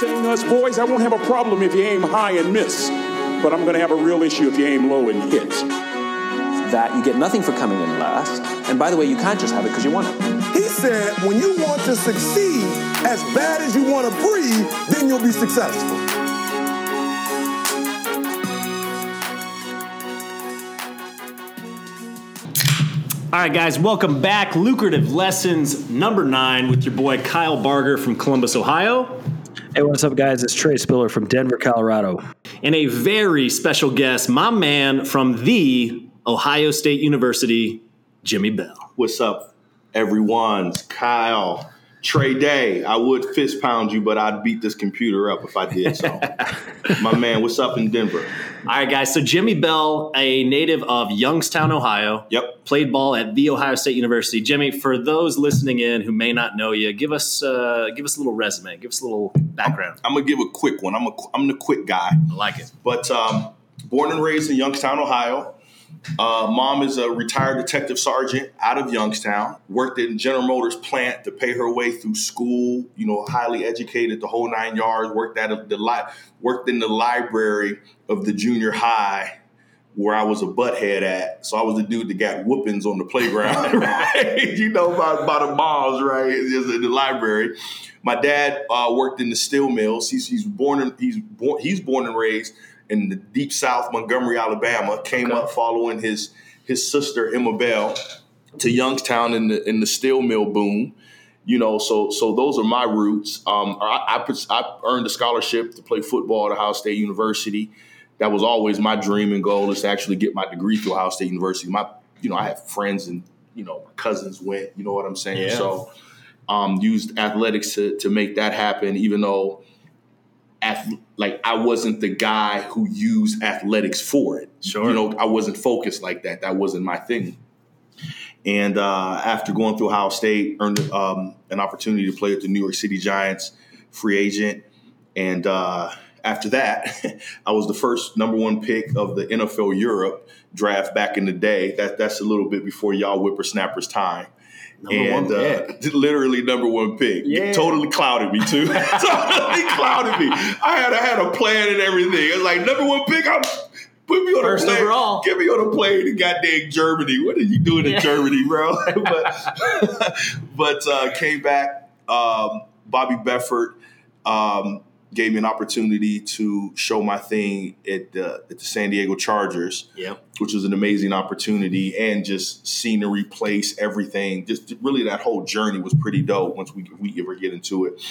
Saying us boys, I won't have a problem if you aim high and miss, but I'm going to have a real issue if you aim low and hit. That you get nothing for coming in last. And by the way, you can't just have it because you want it. He said, when you want to succeed as bad as you want to breathe, then you'll be successful. All right, guys, welcome back. Lucrative Lessons number nine with your boy Kyle Barger from Columbus, Ohio. Hey, what's up, guys? It's Trey Spiller from Denver, Colorado. And a very special guest, my man from the Ohio State University, Jimmy Bell. What's up, everyone? It's Kyle. Trey Day, I would fist pound you, but I'd beat this computer up if I did so. My man, what's up in Denver? All right, guys. So Jimmy Bell, a native of Youngstown, Ohio. Yep. Played ball at the Ohio State University. Jimmy, for those listening in who may not know you, give us uh, give us a little resume, give us a little background. I'm gonna give a quick one. I'm a I'm the quick guy. I like it. But um, born and raised in Youngstown, Ohio. Uh, mom is a retired detective sergeant out of Youngstown. Worked in General Motors plant to pay her way through school. You know, highly educated, the whole nine yards. Worked at the li- worked in the library of the junior high where I was a butthead at. So I was the dude that got whoopings on the playground, right? you know about, about the moms, right? Just in the library. My dad uh, worked in the steel mills. He's, he's born in, he's born he's born and raised in the deep South, Montgomery, Alabama. Came Okay. up following his his sister Emma Bell to Youngstown in the in the steel mill boom. You know, so so those are my roots. Um, I, I, I earned a scholarship to play football at Ohio State University. That was always my dream and goal is to actually get my degree through Ohio State University. My, you know, I have friends and you know my cousins went. You know what I'm saying? Yeah. So, um, used athletics to to make that happen. Even though, ath- like I wasn't the guy who used athletics for it. Sure. You know, I wasn't focused like that. That wasn't my thing. And uh, after going through Ohio State, earned um, an opportunity to play with the New York City Giants, free agent. And uh, after that, I was the first number one pick of the NFL Europe draft back in the day. That that's a little bit before y'all whippersnappers time. Number and one uh, literally number one pick. Yeah. Totally clouded me too. totally clouded me. I had I had a plan and everything. It was like number one pick. I'm put me on First a plane. overall. Get me on a plane to goddamn Germany. What are you doing Yeah. in Germany, bro? but but uh, came back. Um, Bobby Beathard um, gave me an opportunity to show my thing at the, at the San Diego Chargers Yep. which was an amazing opportunity and just scenery, place, everything. Just really that whole journey was pretty dope once we we ever get into it.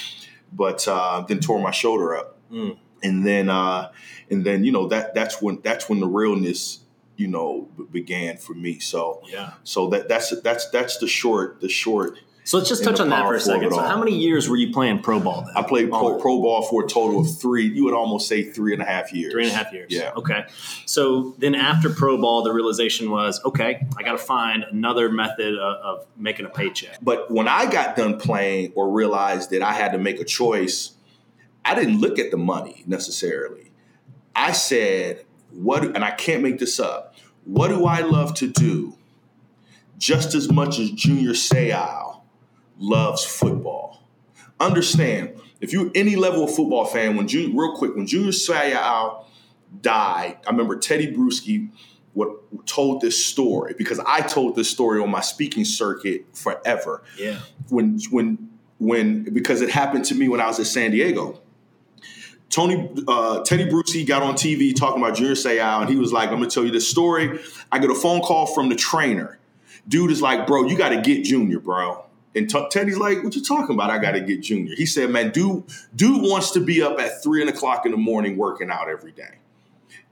But uh, then tore my shoulder up, Mm. and then uh, and then you know that that's when that's when the realness you know b- began for me. So Yeah. so that that's that's that's the short the short. So let's just touch on that for a second. So, how many years were you playing pro ball then? I played pro, pro ball for a total of three. You would almost say three and a half years. Three and a half years. Yeah. Okay. So then after pro ball, the realization was okay, I got to find another method of, of making a paycheck. But when I got done playing or realized that I had to make a choice, I didn't look at the money necessarily. I said, what, and I can't make this up, what do I love to do just as much as Junior Seau loves football? Understand, if you're any level of football fan, when Junior, real quick, when Junior Seau died, I remember Teddy Bruschi what told this story because I told this story on my speaking circuit forever Yeah. when when when because it happened to me when I was at San Diego. Tony uh, Teddy Bruschi got on TV talking about Junior Seau, and he was like, "I'm gonna tell you this story." I get a phone call from the trainer. Dude is like, "Bro, you got to get Junior, bro." And T- Teddy's like, "What you talking about? I got to get Junior." He said, "Man, dude, dude wants to be up at three o'clock in the morning working out every day."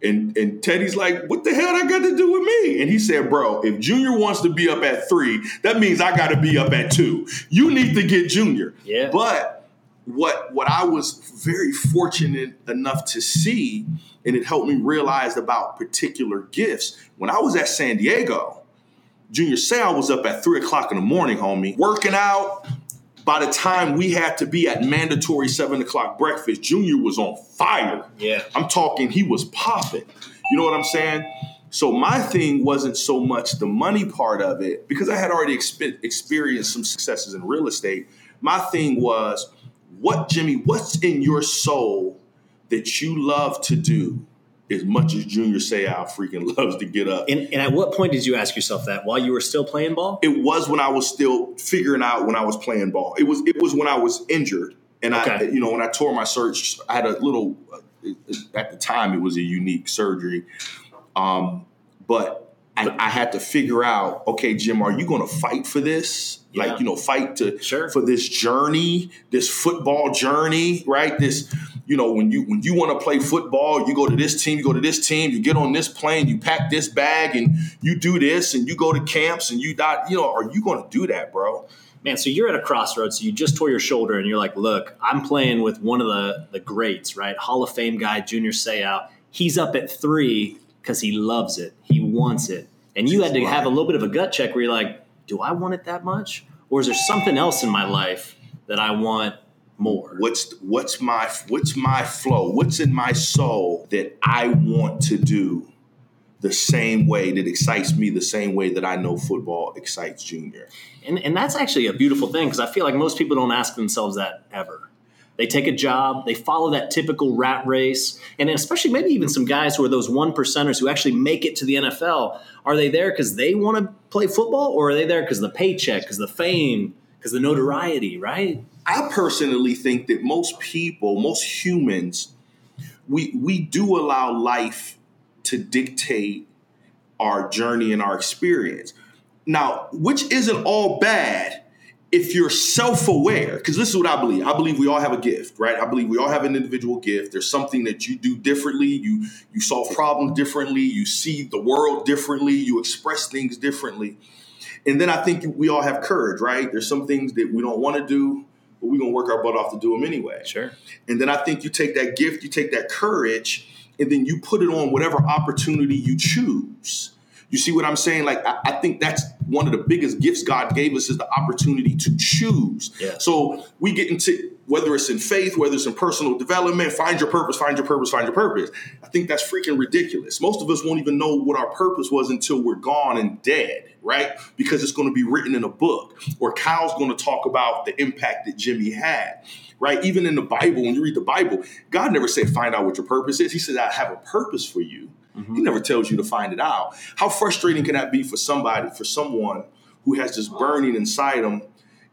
And and Teddy's like, what the hell I got to do with me? And he said, bro, if Junior wants to be up at three, that means I got to be up at two. You need to get Junior. Yeah. But what what I was very fortunate enough to see, and it helped me realize about particular gifts. When I was at San Diego, Junior Seau was up at three o'clock in the morning, homie, working out. By the time we had to be at mandatory seven o'clock breakfast, Junior was on fire. Yeah. I'm talking, he was popping. You know what I'm saying? So my thing wasn't so much the money part of it because I had already expe- experienced some successes in real estate. My thing was, what Jimmy, what's in your soul that you love to do as much as Junior Seau freaking loves to get up? And, and at what point did you ask yourself that? While you were still playing ball? It was when I was still figuring out when I was playing ball. It was it was when I was injured, and I you know when I tore my search, I had a little. At the time, it was a unique surgery, um, but I, I had to figure out. Okay, Jim, are you going to fight for this? Yeah. Like you know, fight to Sure. for this journey, this football journey, right? This, you know, when you when you want to play football, you go to this team, you go to this team, you get on this plane, you pack this bag, and you do this, and you go to camps, and you dot. You know, are you going to do that, bro? Man, so you're at a crossroads. So you just tore your shoulder, and you're like, "Look, I'm playing with one of the the greats, right? Hall of Fame guy, Junior Seau. He's up at three because he loves it. He wants it. And you had to have a little bit of a gut check where you're like, "Do I want it that much, or is there something else in my life that I want more?" What's what's my what's my flow? What's in my soul that I want to do the same way that excites me, the same way that I know football excites Junior. And, and that's actually a beautiful thing because I feel like most people don't ask themselves that ever. They take a job, they follow that typical rat race, and especially maybe even some guys who are those one percenters who actually make it to the NFL. Are they there because they want to play football, or are they there because the paycheck, because the fame, because the notoriety, right? I personally think that most people, most humans, we we do allow life to dictate our journey and our experience. Now, which isn't all bad if you're self-aware, because this is what I believe. I believe we all have a gift, right? I believe we all have an individual gift. There's something that you do differently. You you solve problems differently. You see the world differently. You express things differently. And then I think we all have courage, right? There's some things that we don't want to do, but we're gonna work our butt off to do them anyway. Sure. And then I think you take that gift, you take that courage, and then you put it on whatever opportunity you choose. You see what I'm saying? Like I, I think that's one of the biggest gifts God gave us is the opportunity to choose. Yeah. So we get into whether it's in faith, whether it's in personal development, find your purpose, find your purpose, find your purpose. I think that's freaking ridiculous. Most of us won't even know what our purpose was until we're gone and dead, right? Because it's going to be written in a book, or Kyle's going to talk about the impact that Jimmy had, right? Even in the Bible, when you read the Bible, God never said, find out what your purpose is. He said, I have a purpose for you. He never tells you to find it out. How frustrating can that be for somebody, for someone who has this burning inside them,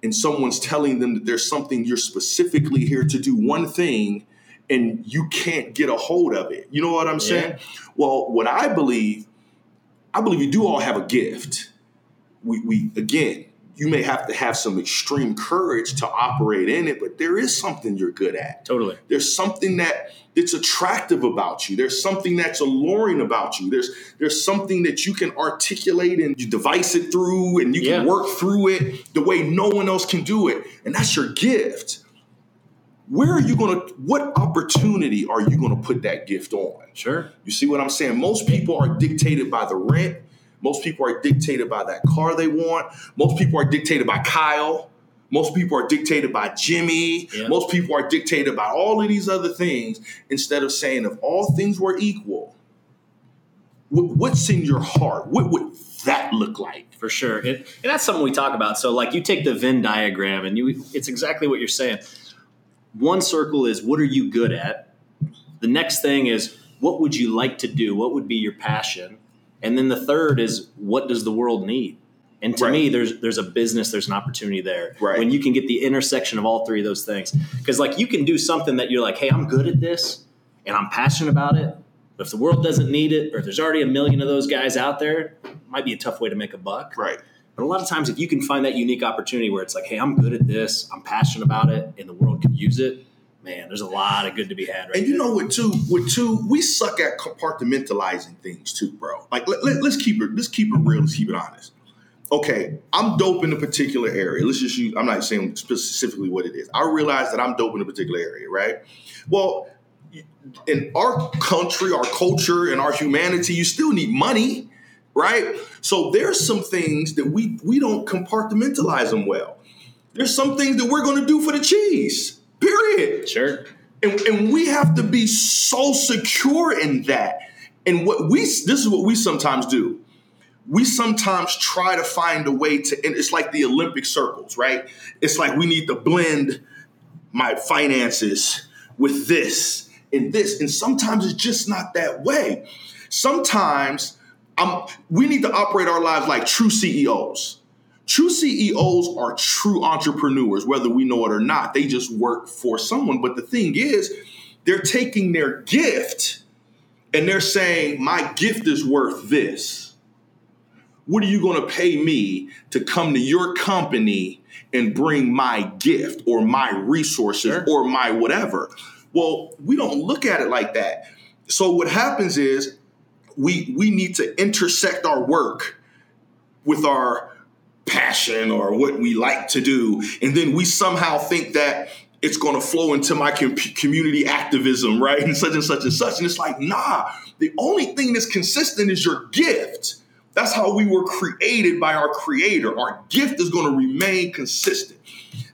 and someone's telling them that there's something you're specifically here to do one thing, and you can't get a hold of it? You know what I'm saying? Well, what I believe, I believe we do all have a gift. We, we again, you may have to have some extreme courage to operate in it, but there is something you're good at. Totally. There's something that that's attractive about you. There's something that's alluring about you. There's there's something that you can articulate and you device it through and you can work through it the way no one else can do it. And that's your gift. Where are you going to what opportunity are you going to put that gift on? Sure. You see what I'm saying? Most people are dictated by the rent. Most people are dictated by that car they want. Most people are dictated by Kyle. Most people are dictated by Jimmy. Yeah. Most people are dictated by all of these other things instead of saying, if all things were equal, what's in your heart? What would that look like? for sure and, and that's something we talk about so like you take the venn diagram and you it's exactly what you're saying one circle is what are you good at the next thing is what would you like to do what would be your passion and then the third is what does the world need and to Right. me there's there's a business there's an opportunity there Right. when you can get the intersection of all three of those things because like you can do something that you're like hey i'm good at this and i'm passionate about it but if the world doesn't need it or if there's already a million of those guys out there it might be a tough way to make a buck Right. but a lot of times, if you can find that unique opportunity where it's like, hey, I'm good at this, I'm passionate about it, and the world could use it, man, there's a lot of good to be had right And you there. know what too? With two, we suck at compartmentalizing things too, bro. Like let, let, us keep it let's keep it real. Let's keep it honest. Okay, I'm dope in a particular area. Let's just use. I'm not saying specifically what it is. I realize that I'm dope in a particular area, right? Well, in our country, our culture, and our humanity, you still need money, right? So there's some things that we we don't compartmentalize them well. There's some things that we're going to do for the cheese. Period. Sure. And, and we have to be so secure in that. And what we this is what we sometimes do. We sometimes try to find a way to, and it's like the Olympic circles, right? It's like we need to blend my finances with this and this. And sometimes it's just not that way. Sometimes um, we need to operate our lives like true CEOs. True CEOs are true entrepreneurs, whether we know it or not. They just work for someone. But the thing is, they're taking their gift and they're saying, My gift is worth this. What are you going to pay me to come to your company and bring my gift or my resources Sure. or my whatever? Well, we don't look at it like that. So what happens is we we need to intersect our work with our passion or what we like to do. And then we somehow think that it's going to flow into my com- community activism right? And such and such and such. And it's like nah the only thing that's consistent is your gift. That's how we were created by our creator. Our gift is going to remain consistent.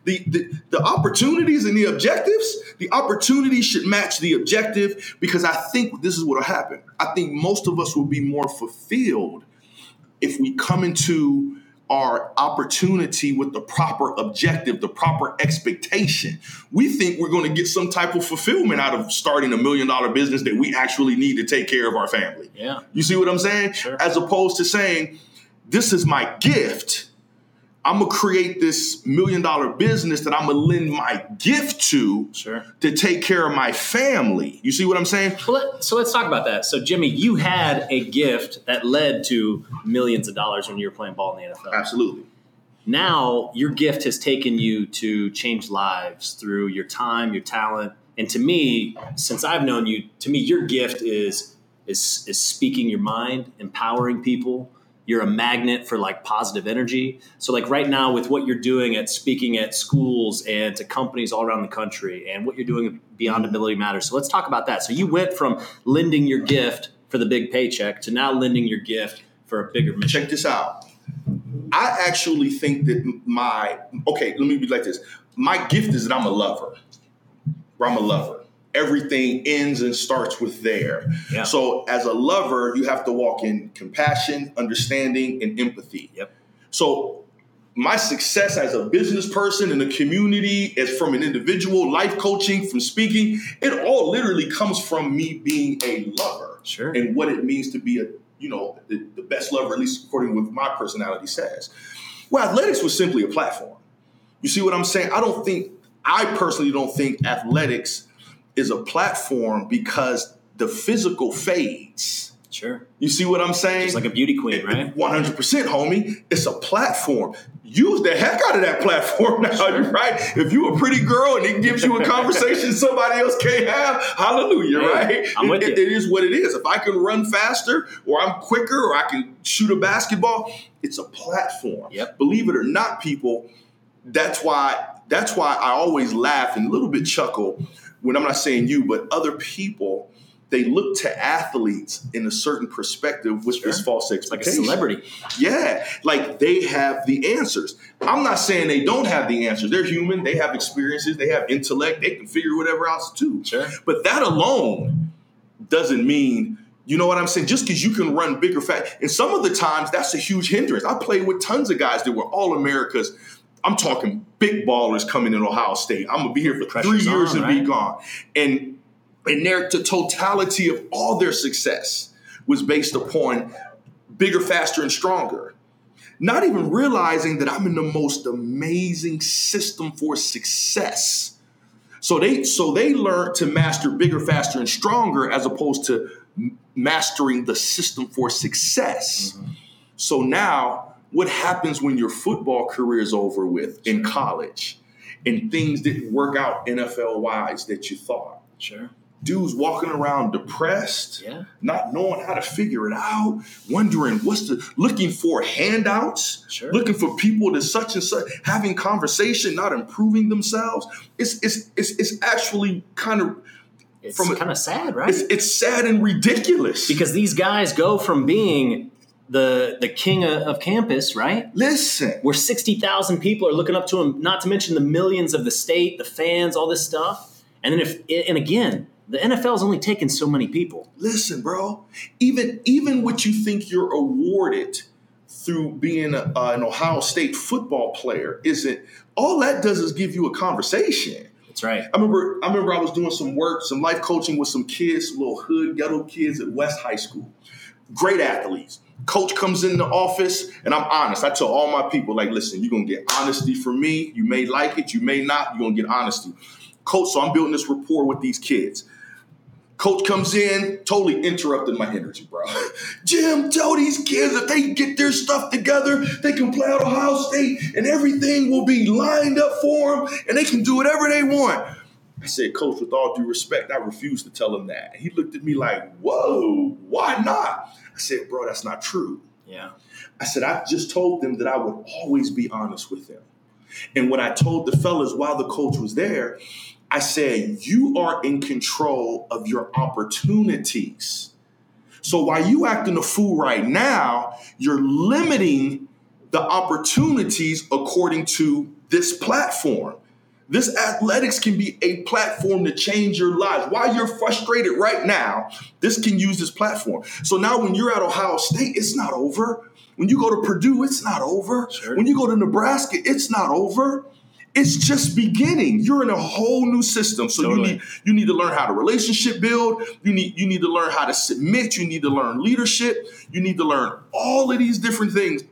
The, the, the opportunities and the objectives, the opportunities should match the objective because I think this is what will happen. I think most of us will be more fulfilled if we come into our opportunity with the proper objective, the proper expectation. We think we're going to get some type of fulfillment out of starting a million dollar business that we actually need to take care of our family. Yeah. You see what I'm saying? Sure. As opposed to saying, this is my gift. I'm gonna create this million dollar business that I'm gonna lend my gift to Sure. to take care of my family. You see what I'm saying? Well, let, so let's talk about that. So, Jimmy, you had a gift that led to millions of dollars when you were playing ball in the NFL. Absolutely. Now, your gift has taken you to change lives through your time, your talent, and to me, since I've known you, to me, your gift is is is speaking your mind, empowering people. You're a magnet for like positive energy. So, like right now, with what you're doing at speaking at schools and to companies all around the country, and what you're doing beyond mm-hmm. ability matters. So, let's talk about that. So, you went from lending your gift for the big paycheck to now lending your gift for a bigger mission. Check this out. I actually think that my okay, let me be like this. My gift is that I'm a lover. I'm a lover. Everything ends and starts with there. Yeah. So as a lover, you have to walk in compassion, understanding, and empathy. Yep. So my success as a business person in the community, as from an individual, life coaching, from speaking, it all literally comes from me being a lover Sure. and what it means to be a, you know, the, the best lover, at least according to what my personality says. Well, athletics was simply a platform. You see what I'm saying? I don't think, I personally don't think athletics is a platform because the physical fades. Sure. You see what I'm saying? Just like a beauty queen, right? 100%, homie. It's a platform. Use the heck out of that platform now, right? If you a pretty girl and it gives you a conversation somebody else can't have, hallelujah, Hey, right? I'm with It- you. it is what it is. If I can run faster or I'm quicker or I can shoot a basketball, it's a platform. Yep. Believe it or not, people, that's why that's why I always laugh and a little bit chuckle when I'm not saying you, but other people, they look to athletes in a certain perspective with this Sure. false It's like a celebrity. Yeah, like they have the answers. I'm not saying they don't have the answers. They're human. They have experiences. They have intellect. They can figure whatever else too. Sure. But that alone doesn't mean you know what I'm saying. Just because you can run bigger, fat, and some of the times that's a huge hindrance. I played with tons of guys that were all Americas. I'm talking big ballers coming in Ohio State. I'm gonna be here for Pressure's three years on, and be gone. And and their the totality of all their success was based upon bigger, faster, and stronger. Not even realizing that I'm in the most amazing system for success. So they so they learned to master bigger, faster, and stronger as opposed to mastering the system for success. Mm-hmm. So now, what happens when your football career is over with in college, and things didn't work out NFL wise that you thought? Sure. dudes walking around depressed, Yeah. not knowing how to figure it out, wondering what's the looking for handouts, Sure. looking for people to such and such, having conversation, not improving themselves. It's it's it's, it's actually kind of It's kind of sad, right? it's, it's sad and ridiculous. because these guys go from being the the king of, of campus, right? listen, Where sixty thousand people are looking up to him. Not to mention the millions of the state, the fans, all this stuff. And then if and again, the NFL's only taken so many people. listen, bro. Even even what you think you're awarded through being a, uh, an Ohio State football player isn't all that does is give you a conversation. That's right. I remember I remember I was doing some work, some life coaching with some kids, some little hood ghetto kids at West High School. Great athletes. Coach comes in the office, and I'm honest. I tell all my people, like, listen, you're gonna get honesty from me. You may like it, you may not, you're gonna get honesty. Coach, so I'm building this rapport with these kids. Coach comes in, totally interrupted my energy, bro. Jim, tell these kids if they get their stuff together, they can play at Ohio State and everything will be lined up for them and they can do whatever they want. I said, Coach, with all due respect, I refuse to tell him that. He looked at me like, whoa, why not? I said, bro, that's not true. Yeah. I said, I just told them that I would always be honest with them. And when I told the fellas while the coach was there, I said, You are in control of your opportunities. So while you acting a fool right now, you're limiting the opportunities according to this platform. This athletics can be a platform to change your lives. While you're frustrated right now, this can use this platform. So now when you're at Ohio State, it's not over. When you go to Purdue, it's not over. Sure. When you go to Nebraska, it's not over. It's just beginning. You're in a whole new system. So Totally. you need you need to learn how to relationship build. You need you need to learn how to submit. You need to learn leadership. You need to learn all of these different things.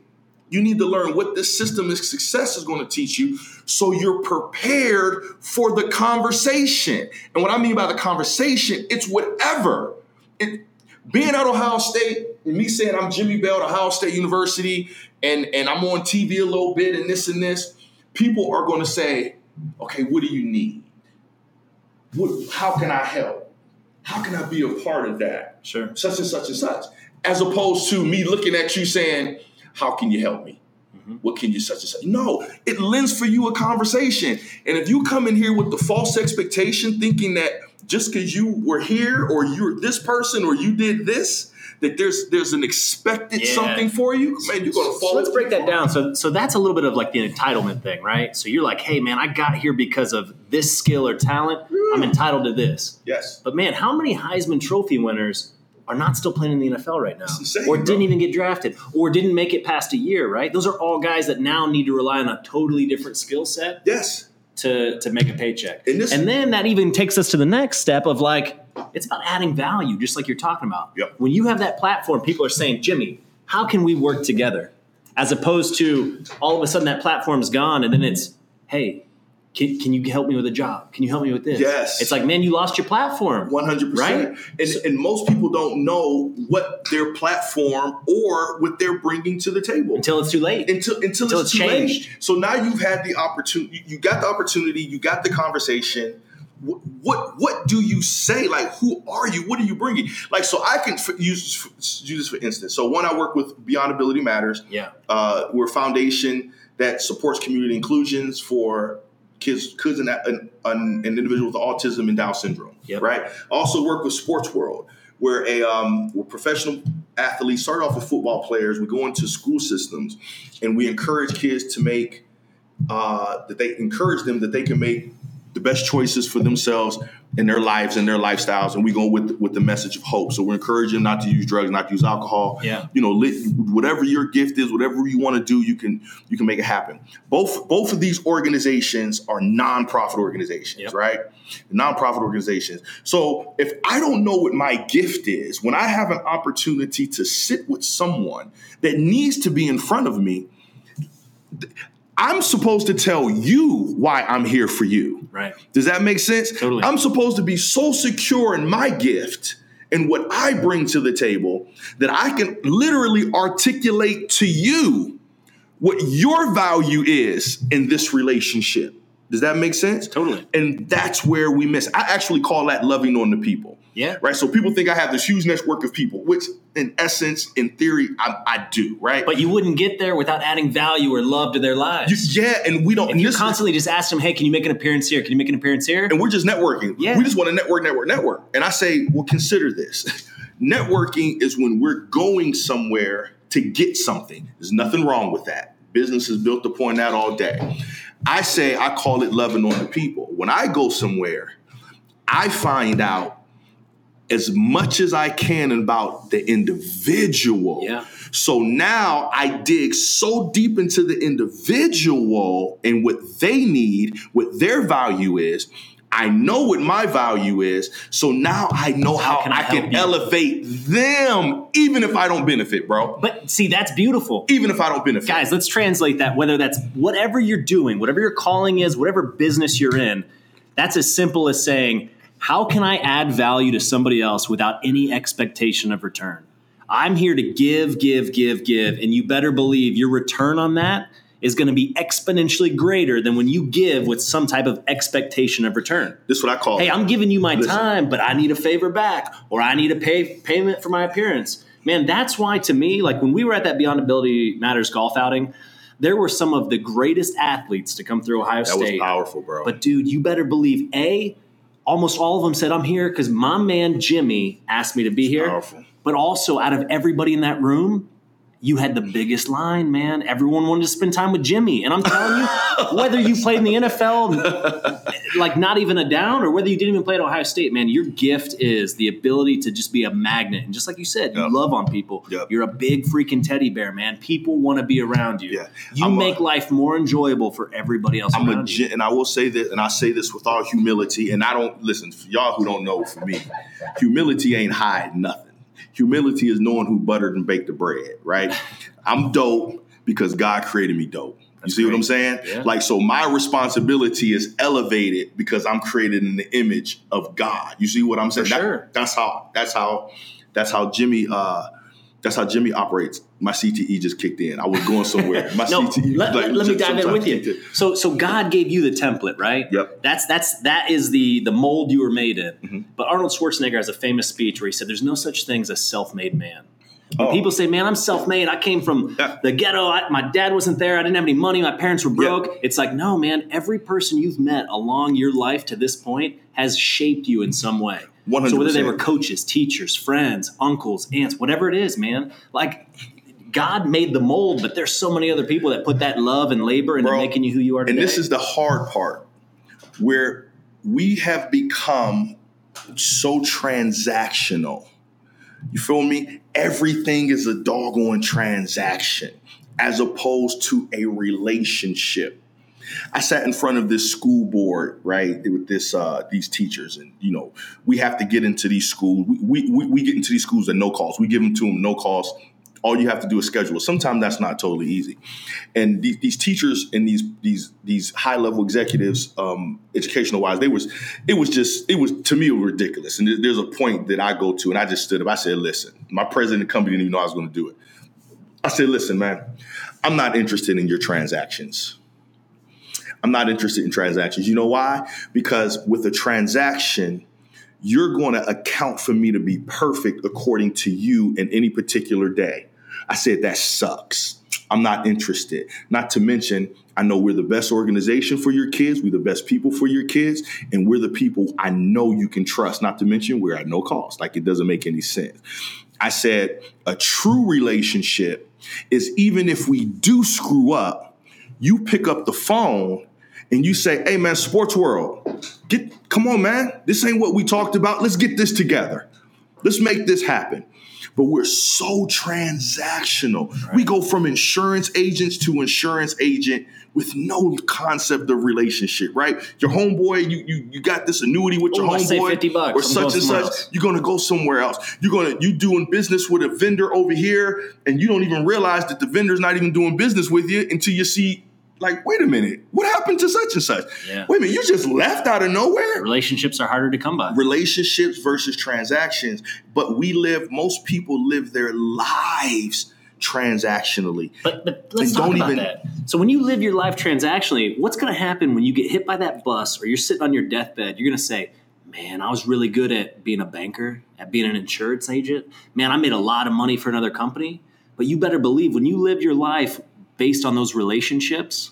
You need to learn what this system of success is going to teach you so you're prepared for the conversation. And what I mean by the conversation, it's whatever. It, being at Ohio State and me saying I'm Jimmy Bell at Ohio State University and, and I'm on TV a little bit and this and this, people are going to say, okay, what do you need? What, how can I help? How can I be a part of that? Sure. such and such and such, as opposed to me looking at you saying, "How can you help me? Mm-hmm. What can you such and such?" No, it lends for you a conversation. And if you come in here with the false expectation, thinking that just because you were here or you're this person or you did this, that there's there's an expected Yeah. something for you, man, you're gonna fall. So let's break that down. So, so that's a little bit of like the entitlement thing, right? So you're like, hey, man, I got here because of this skill or talent. I'm entitled to this. Yes. But man, how many Heisman Trophy winners are not still playing in the NFL right now, insane, or didn't even get drafted, or didn't make it past a year? Right? Those are all guys that now need to rely on a totally different skill set Yes. to to make a paycheck. And this- and then that even takes us to the next step of like it's about adding value, just like you're talking about. Yep. When you have that platform, people are saying, Jimmy, how can we work together? As opposed to all of a sudden that platform's gone and then it's, hey, can, can you help me with a job? Can you help me with this? Yes. It's like, man, you lost your platform. One hundred Right? percent, and and most people don't know what their platform or what they're bringing to the table Until it's too late. until until, Until it's, it's too late. changed. So now you've had the opportunity. You got the opportunity. You got the conversation. What, what what do you say? Like, who are you? What are you bringing? Like, so I can f- use use this for instance. So one, I work with Beyond Ability Matters. yeah. Uh, we're a foundation that supports community inclusions for kids, kids and, and, and individuals with autism and Down syndrome. Yep. Right. Also work with Sports World, where a um, we're professional athletes start off with football players. We go into school systems, and we encourage kids to make uh, that they encourage them that they can make the best choices for themselves in their lives and their lifestyles. And we go with with the message of hope. So we're encouraging them not to use drugs, not to use alcohol. Yeah. You know, lit, whatever your gift is, whatever you want to do, you can you can make it happen. Both both of these organizations are nonprofit organizations, Yep. right? Nonprofit organizations. So if I don't know what my gift is, when I have an opportunity to sit with someone that needs to be in front of me, I'm supposed to tell you why I'm here for you. Right. Does that make sense? Totally. I'm supposed to be so secure in my gift and what I bring to the table that I can literally articulate to you what your value is in this relationship. Does that make sense? Totally. And that's where we miss. I actually call that loving on the people. Yeah. Right. So people think I have this huge network of people, which in essence, in theory, I, I do. Right. But you wouldn't get there without adding value or love to their lives. You- yeah, and we don't. and you're constantly just ask them, hey, can you make an appearance here? Can you make an appearance here? and we're just networking. Yeah. We just want to network, network, network. And I say, well, consider this. networking is when we're going somewhere to get something. There's nothing wrong with that. Business is built upon that all day. I say, I call it loving on the people. When I go somewhere, I find out as much as I can about the individual. Yeah. So now I dig so deep into the individual and what they need, what their value is, I know what my value is, so now I know how, can I I, can you? elevate them, even if I don't benefit, bro. But see, that's beautiful. Even if I don't benefit, Guys, let's translate that. Whether that's whatever you're doing, whatever your calling is, whatever business you're in, that's as simple as saying, how can I add value to somebody else without any expectation of return? I'm here to give, give, give, give, and you better believe your return on that is going to be exponentially greater than when you give with some type of expectation of return. this is what I call. Hey, it. I'm giving you my Listen. time, but I need a favor back, or I need a pay payment for my appearance. Man, that's why to me, like when we were at that Beyond Ability Matters golf outing, there were some of the greatest athletes to come through Ohio that was State. powerful, bro. But dude, you better believe a almost all of them said I'm here because my man Jimmy asked me to be here. powerful. But also, out of everybody in that room, you had the biggest line, man. Everyone wanted to spend time with Jimmy. And I'm telling you, whether you played in the NFL, like not even a down, or whether you didn't even play at Ohio State, man, your gift is the ability to just be a magnet. And just like you said, you Yep. love on people. Yep. You're a big freaking teddy bear, man. People want to be around you. Yeah. You I'm a- make life more enjoyable for everybody else I'm a around you. and I will say this, and I say this with all humility. And I don't listen for y'all who don't know. For me, humility ain't hide nothing. Humility is knowing who buttered and baked the bread. Right? I'm dope because God created me dope. You see what I'm saying? Yeah. Like, so my responsibility is elevated because I'm created in the image of God. You see what I'm saying? That- sure. that's how. That's how. That's how Jimmy. uh That's how Jimmy operates. My CTE just kicked in. I was going somewhere. My no, CTE. let, like, let, let me dive in with you. So, so God gave you the template, right? Yep. That's that's that is the the mold you were made in. Mm-hmm. But Arnold Schwarzenegger has a famous speech where he said, "There's no such thing as a self-made man." When Oh. people say, "Man, I'm self-made. I came from Yeah. the ghetto. I, my dad wasn't there. I didn't have any money. My parents were Yeah. broke." It's like, no, man. Every person you've met along your life to this point has shaped you in some way. So whether they were coaches, teachers, friends, uncles, aunts, whatever it is, man, like. God made the mold, but there's so many other people that put that love and labor into Bro, making you who you are today. And this is the hard part where we have become so transactional. You feel me? Everything is a doggone transaction as opposed to a relationship. I sat in front of this school board, right, with this uh, these teachers, and you know we have to get into these schools. We, we we get into these schools at no cost. We give them to them no cost. All you have to do is schedule. Sometimes that's not totally easy, and these, these teachers and these these these high level executives, um, educational wise, they was it was just it was to me ridiculous. And there's a point that I go to, and I just stood up. I said, "Listen, my president of the company didn't even know I was going to do it." I said, "Listen, man, I'm not interested in your transactions." I'm not interested in transactions. You know why? Because with a transaction, you're going to account for me to be perfect according to you in any particular day. I said, that sucks. I'm not interested. Not to mention, I know we're the best organization for your kids. We're the best people for your kids. And we're the people I know you can trust. Not to mention, we're at no cost. Like it doesn't make any sense. I said, a true relationship is even if we do screw up, you pick up the phone and you say, "Hey man, sports world, get come on man, this ain't what we talked about. Let's get this together. Let's make this happen." But we're so transactional. We go from insurance agents to insurance agent with no concept of relationship, right? Your homeboy, you you, you got this annuity with your Ooh, homeboy 50 bucks. or I'm such and such. else. You're gonna go somewhere else. You're gonna you doing business with a vendor over here, and you don't even realize that the vendor's not even doing business with you until you see, like, wait a minute, what happened to such and such? Yeah. Wait a minute, you just left out of nowhere. relationships are harder to come by. Relationships versus transactions, but we live. Most people live their lives transactionally. But, but let's talk about even- that. So when you live your life transactionally, what's going to happen when you get hit by that bus or you're sitting on your deathbed? You're going to say, "Man, I was really good at being a banker, at being an insurance agent. Man, I made a lot of money for another company." But you better believe when you live your life based on those relationships,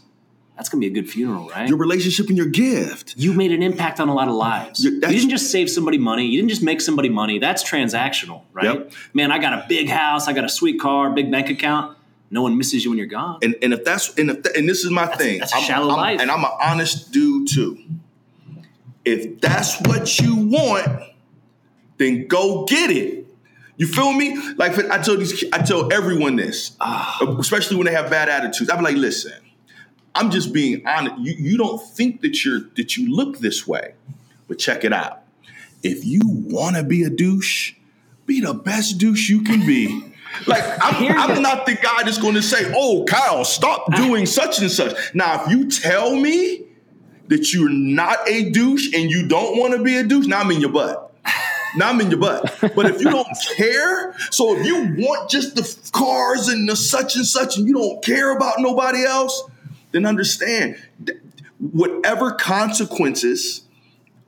that's going to be a good funeral, right? Your relationship and your gift. you made an impact on a lot of lives. You didn't just save somebody money. You didn't just make somebody money. That's transactional, right? Yep. Man, I got a big house. I got a sweet car, big bank account. No one misses you when you're gone. And and if that's and if th- and this is my thing, that's a I'm- shallow I'm- life. and I'm an honest dude too. If that's what you want, then go get it. You feel me? Like I tell these, I tell everyone this, Ah. especially when they have bad attitudes. I'm like, listen, I'm just being honest. You you don't think that you're that you look this way, But check it out. If you want to be a douche, be the best douche you can be. Like I'm, I'm not the guy that's going to say, "Oh, Kyle, stop doing such and such." Now, if you tell me that you're not a douche and you don't want to be a douche, now I'm in your butt. Now I'm in your butt. But if you don't care, so if you want just the cars and the such and such, and you don't care about nobody else, then understand whatever consequences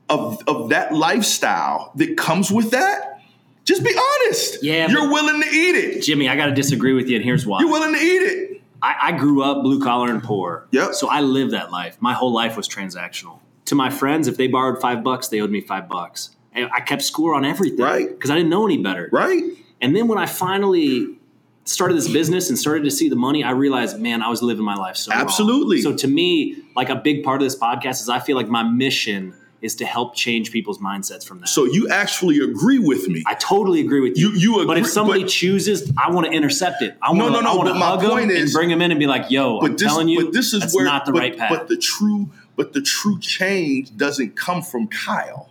of, of that lifestyle that comes with that, just be honest. Yeah, You're willing to eat it. Jimmy, I got to disagree with you, and here's why. You're willing to eat it. I, I grew up blue collar and poor. Yep. So I lived that life. My whole life was transactional. To my friends, if they borrowed five bucks, they owed me five bucks. And I kept score on everything. Right. Because I didn't know any better. Right? And then when I finally started this business and started to see the money, I realized, man, I was living my life so wrong. Absolutely. So to me, like a big part of this podcast is I feel like my mission is to help change people's mindsets from that. So you actually agree with me. I totally agree with you. You- you but if somebody but- chooses, I want to intercept it. I want No, to, no, no, I want to but my hug them point and is- bring them in and be like, "Yo, I'm but this, telling you, but this is that's where not the but, right path." But the true, but the true change doesn't come from Kyle.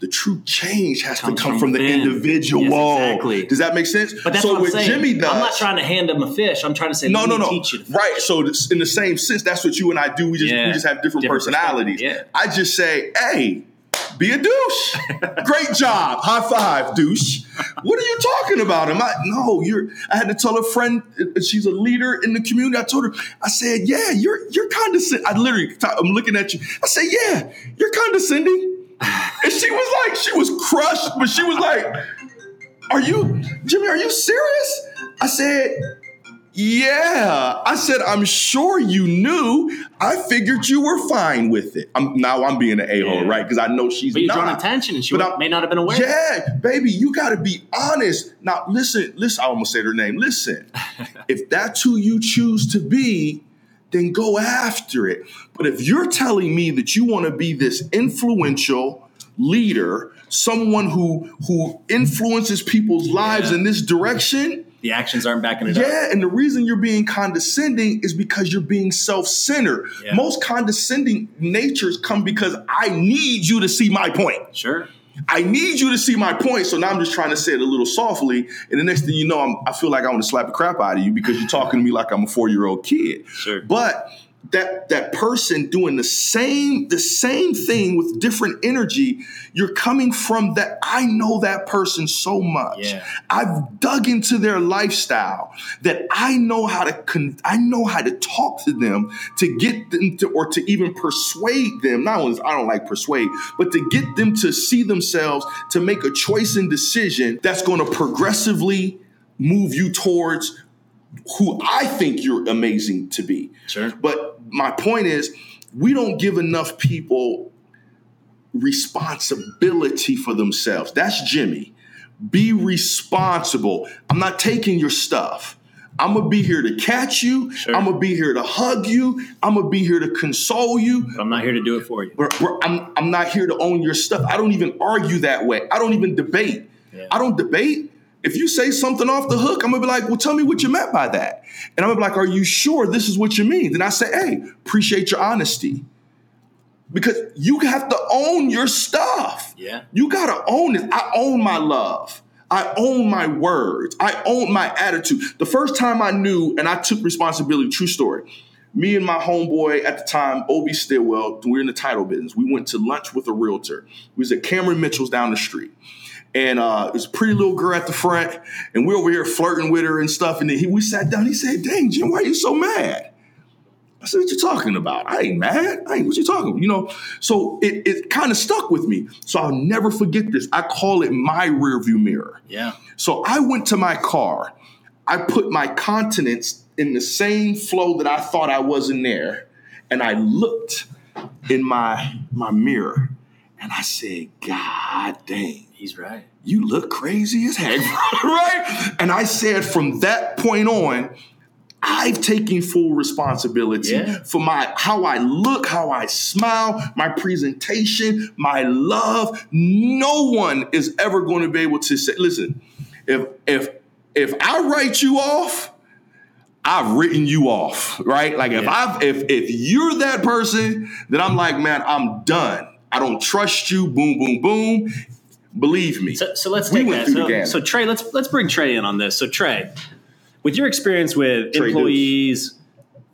The true change has Comes to come from from, the individual. Yes, exactly. Does that make sense? But that's so what I'm what saying. Jimmy does. I'm not trying to hand them a fish. I'm trying to say, no, no, no. Right. So in the same sense, that's what you and I do. We just Yeah. we just have different, Different personalities. perspective, I just say, hey, be a douche. Great job. High five, douche. What are you talking about? Am I no, you're I had to tell a friend uh, she's a leader in the community. I told her, I said, yeah, you're you're condescending. I literally I'm looking at you. I said, yeah, you're condescending. And she was like, she was crushed, but she was like, Are you Jimmy, are you serious? I said, yeah, I said, I'm sure you knew. I figured you were fine with it. I'm, now I'm being an a hole, Yeah. right? Because I know she's But you're not. drawing attention, and she But I- may not have been aware. Yeah, baby, you got to be honest. Now, listen, listen. I almost said her name. Listen, if that's who you choose to be, then go after it. But if you're telling me that you want to be this influential leader, someone who who influences people's lives Yeah. in this direction, The actions aren't backing it up. yeah, and the reason you're being condescending is because you're being self-centered. Yeah. Most condescending natures come because I need you to see my point. Sure. I need you to see my point. So now I'm just trying to say it a little softly. And the next thing you know, I'm, I feel like I want to slap the crap out of you because you're talking to me like I'm a four year old kid. Sure. But that that person doing the same the same thing with different energy, you're coming from that. I know that person so much. Yeah. I've dug into their lifestyle that I know how to con- I know how to talk to them to get them to or to even persuade them. Not only I don't like persuade, but to get them to see themselves to make a choice and decision that's going to progressively move you towards who I think you're amazing to be. Sure. But my point is, we don't give enough people responsibility for themselves. That's Jimmy. Be responsible. I'm not taking your stuff. I'm gonna be here to catch you. Sure. I'm gonna be here to hug you. I'm gonna be here to console you. But I'm not here to do it for you. I'm, I'm not here to own your stuff. I don't even argue that way. I don't even debate. Yeah. I don't debate. If you say something off the hook, I'm gonna be like, well, tell me what you meant by that. And I'm gonna be like, are you sure this is what you mean? Then I say, hey, appreciate your honesty. Because you have to own your stuff. Yeah. You gotta own it. I own my love. I own my words. I own my attitude. The first time I knew and I took responsibility, true story. Me and my homeboy at the time, Obi Stillwell, we were in the title business. We went to lunch with a realtor. We was at Cameron Mitchell's down the street. And uh, it was a pretty little girl at the front, and we're over here flirting with her and stuff. And then he, we sat down. He said, "Dang, Jim, why are you so mad?" I said, "What you talking about? I ain't mad. I ain't what you talking about." You know. So it it kind of stuck with me. So I'll never forget this. I call it my rearview mirror. Yeah. So I went to my car. I put my continents in the same flow that I thought I was in there, and I looked in my my mirror, and I said, "God dang." He's right. you look crazy as heck, right? And I said from that point on, I've taken full responsibility Yeah. for my how I look, how I smile, my presentation, my love. No one is ever going to be able to say, listen, if if if I write you off, I've written you off, right? Like if Yeah. I've if if you're that person, then I'm like, man, I'm done. I don't trust you. Boom, boom, boom. Believe me. So, so let's We take went that. through the So, so Trey, let's let's bring Trey in on this. So Trey, with your experience with Trey employees,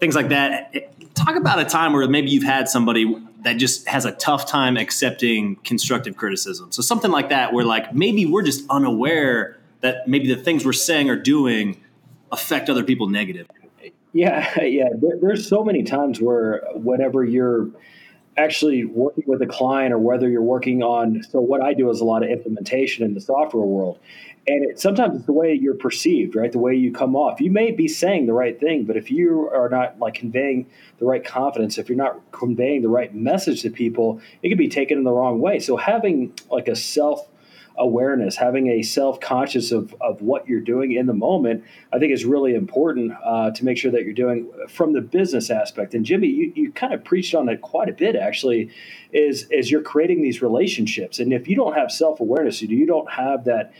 things like that, talk about a time where maybe you've had somebody that just has a tough time accepting constructive criticism. So something like that, where like maybe we're just unaware that maybe the things we're saying or doing affect other people negatively. Yeah, yeah. There, there's so many times where whenever you're actually working with a client or whether you're working on so what I do is a lot of implementation in the software world. And it, sometimes it's the way you're perceived, right? The way you come off. You may be saying the right thing, but if you are not like conveying the right confidence, if you're not conveying the right message to people, it could be taken in the wrong way. So having like a self awareness, having a self conscious of, of what you're doing in the moment, I think is really important uh, to make sure that you're doing from the business aspect. And Jimmy, you, you kind of preached on that quite a bit actually, is is you're creating these relationships. And if you don't have self awareness, you don't have that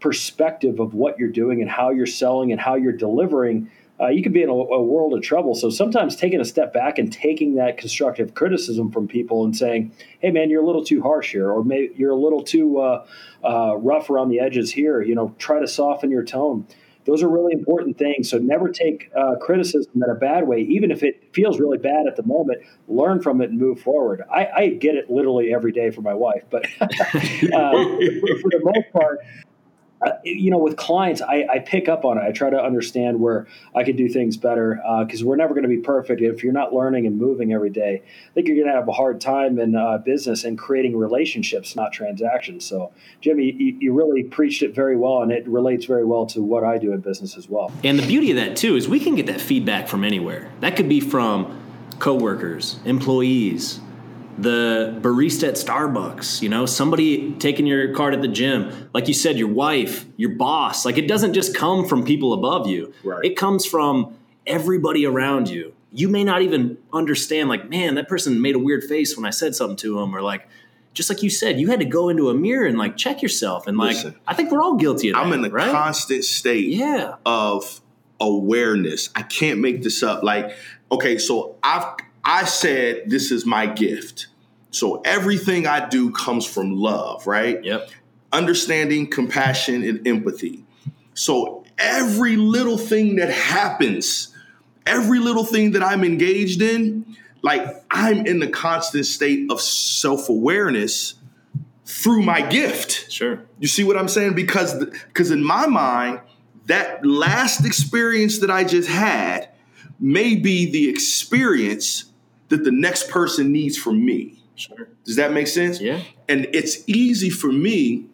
perspective of what you're doing and how you're selling and how you're delivering. Uh, you could be in a, a world of trouble. So sometimes taking a step back and taking that constructive criticism from people and saying, "Hey, man, you're a little too harsh here," or maybe you're a little too uh, uh, rough around the edges here. You know, try to soften your tone. Those are really important things. So never take uh, criticism in a bad way, even if it feels really bad at the moment. Learn from it and move forward. I, I get it literally every day from my wife, but uh, for the most part, uh, you know, with clients, I, I pick up on it. I try to understand where I can do things better because we're never going to be perfect. If you're not learning and moving every day, I think you're going to have a hard time in uh, business and creating relationships, not transactions. So, Jimmy, you, you really preached it very well, and it relates very well to what I do in business as well. And the beauty of that too is we can get that feedback from anywhere. That could be from coworkers, employees, the barista at Starbucks, you know, somebody taking your card at the gym, like you said, your wife, your boss. Like it doesn't just come from people above you. Right. It comes from everybody around you. You may not even understand, like, man, that person made a weird face when I said something to him, or like, just like you said, you had to go into a mirror and like check yourself. And like, Listen. I think we're all guilty of that. I'm in a right? constant state Yeah. of awareness. I can't make this up. Like, okay, so I've I said this is my gift. So everything I do comes from love, right? Yep. Understanding, compassion, and empathy. So every little thing that happens, every little thing that I'm engaged in, like I'm in the constant state of self-awareness through my gift. Sure. You see what I'm saying? Because because in my mind, that last experience that I just had may be the experience that the next person needs from me. Sure. Does that make sense? Yeah. And it's easy for me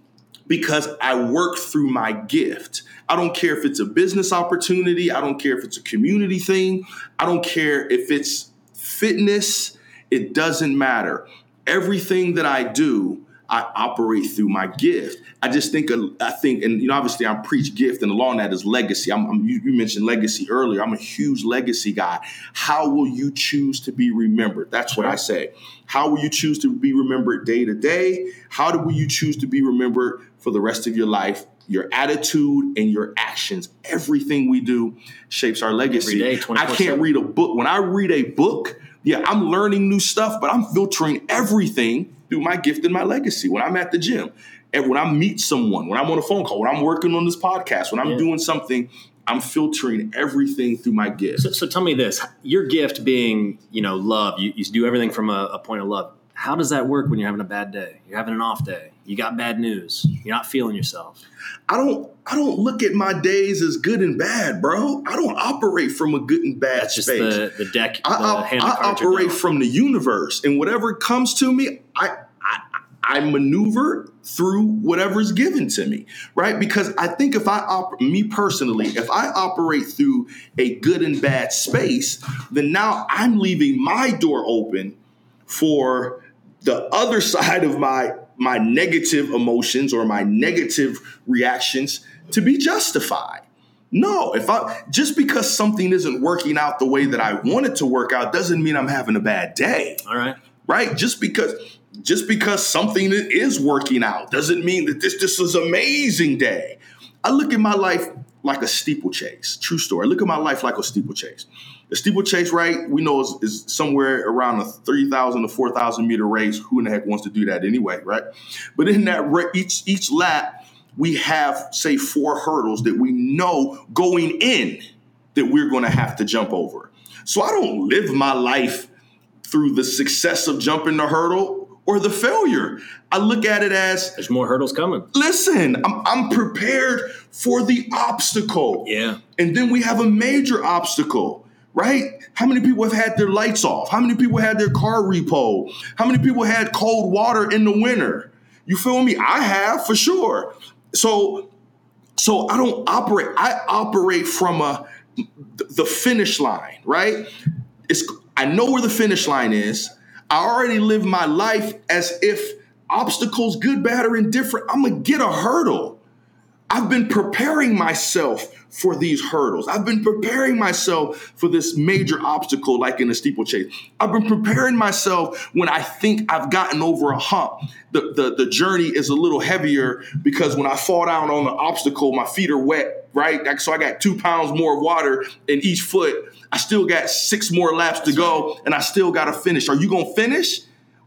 because I work through my gift. I don't care if it's a business opportunity, I don't care if it's a community thing, I don't care if it's fitness, it doesn't matter. Everything that I do, I operate through my gift. I just think, I think, and you know, obviously, I'm preach gift, and along that is legacy. I'm, I'm- you, mentioned legacy earlier. I'm a huge legacy guy. How will you choose to be remembered? That's what I say. How will you choose to be remembered day to day? How do will you choose to be remembered for the rest of your life? Your attitude and your actions, everything we do shapes our legacy. Every day, I can't read a book. When I read a book, yeah, I'm learning new stuff, but I'm filtering everything through my gift and my legacy. When I'm at the gym, and when I meet someone, when I'm on a phone call, when I'm working on this podcast, when I'm Yeah. doing something, I'm filtering everything through my gift. So, so tell me this: your gift being, you know, love. You, you do everything from a, a point of love. How does that work when you're having a bad day? You're having an off day. You got bad news. You're not feeling yourself. I don't I don't look at my days as good and bad, bro. I don't operate from a good and bad That's just space. the, the deck. I, the I- operate from the universe, and whatever comes to me, I, I I maneuver through whatever's given to me, right? Because I think if I op- me personally, if I operate through a good and bad space, then now I'm leaving my door open for the other side of my my negative emotions or my negative reactions to be justified. No, if I just because something isn't working out the way that I want it to work out doesn't mean I'm having a bad day, All right. right? Just because just because something is working out doesn't mean that this this is amazing day. I look at my life like a steeplechase. True story. I look at my life like a steeplechase. The steeplechase, right? We know is, is somewhere around a three thousand to four thousand meter race. Who in the heck wants to do that anyway, right? But in that each each lap, we have say four hurdles that we know going in that we're going to have to jump over. So I don't live my life through the success of jumping the hurdle or the failure. I look at it as There's more hurdles coming. listen, I'm, I'm prepared for the obstacle. Yeah. And then we have a major obstacle, right? How many people have had their lights off? How many people had their car repo? How many people had cold water in the winter? You feel me? I have for sure. So so I don't operate I operate from a the finish line, right? It's I know where the finish line is. I already live my life as if obstacles, good, bad, or indifferent, I'm gonna get a hurdle. I've been preparing myself for these hurdles. I've been preparing myself for this major obstacle, like in a steeplechase. I've been preparing myself when I think I've gotten over a hump. The, the, the journey is a little heavier because when I fall down on the obstacle, my feet are wet, right? So I got two pounds more water in each foot. I still got six more laps to go, and I still got to finish. Are you gonna finish?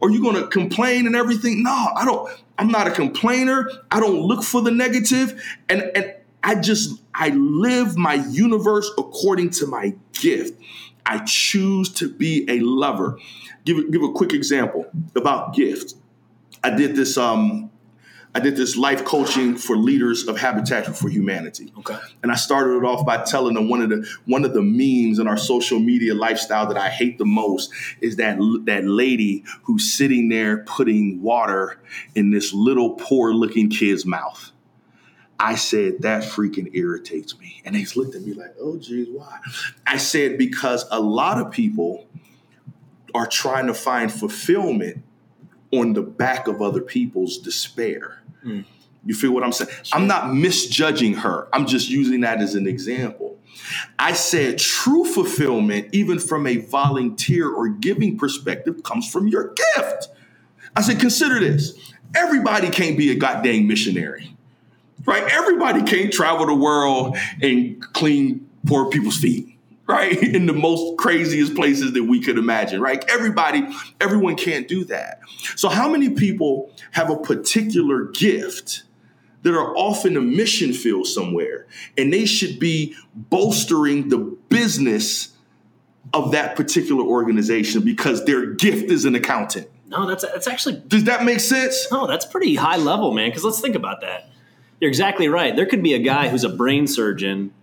Are you going to complain and everything? No, I don't. I'm not a complainer. I don't look for the negative, and and I just I live my universe according to my gift. I choose to be a lover. Give give a quick example about gift. I did this um I did this life coaching for leaders of Habitat for Humanity. Okay. And I started it off by telling them one of the one of the memes in our social media lifestyle that I hate the most is that that lady who's sitting there putting water in this little poor looking kid's mouth. I said that freaking irritates me. And they looked at me like, "Oh geez, why?" I said because a lot of people are trying to find fulfillment on the back of other people's despair. Mm. You feel what I'm saying? I'm not misjudging her. I'm just using that as an example. I said true fulfillment, even from a volunteer or giving perspective, comes from your gift. I said, consider this. Everybody can't be a goddamn missionary, right? Everybody can't travel the world and clean poor people's feet right? In the most craziest places that we could imagine, right? Everybody, everyone can't do that. So, how many people have a particular gift that are off in a mission field somewhere and they should be bolstering the business of that particular organization because their gift is an accountant? No, that's that's actually Does that make sense? no, that's pretty high level, man. Because let's think about that. You're exactly right. There could be a guy who's a brain surgeon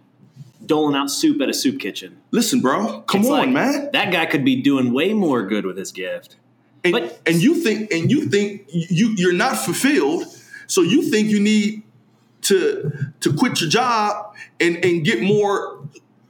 doling out soup at a soup kitchen. Listen, bro, come It's on, like, man. That guy could be doing way more good with his gift. and, But- and you think and you think you you're not fulfilled so you think you need to to quit your job and and get more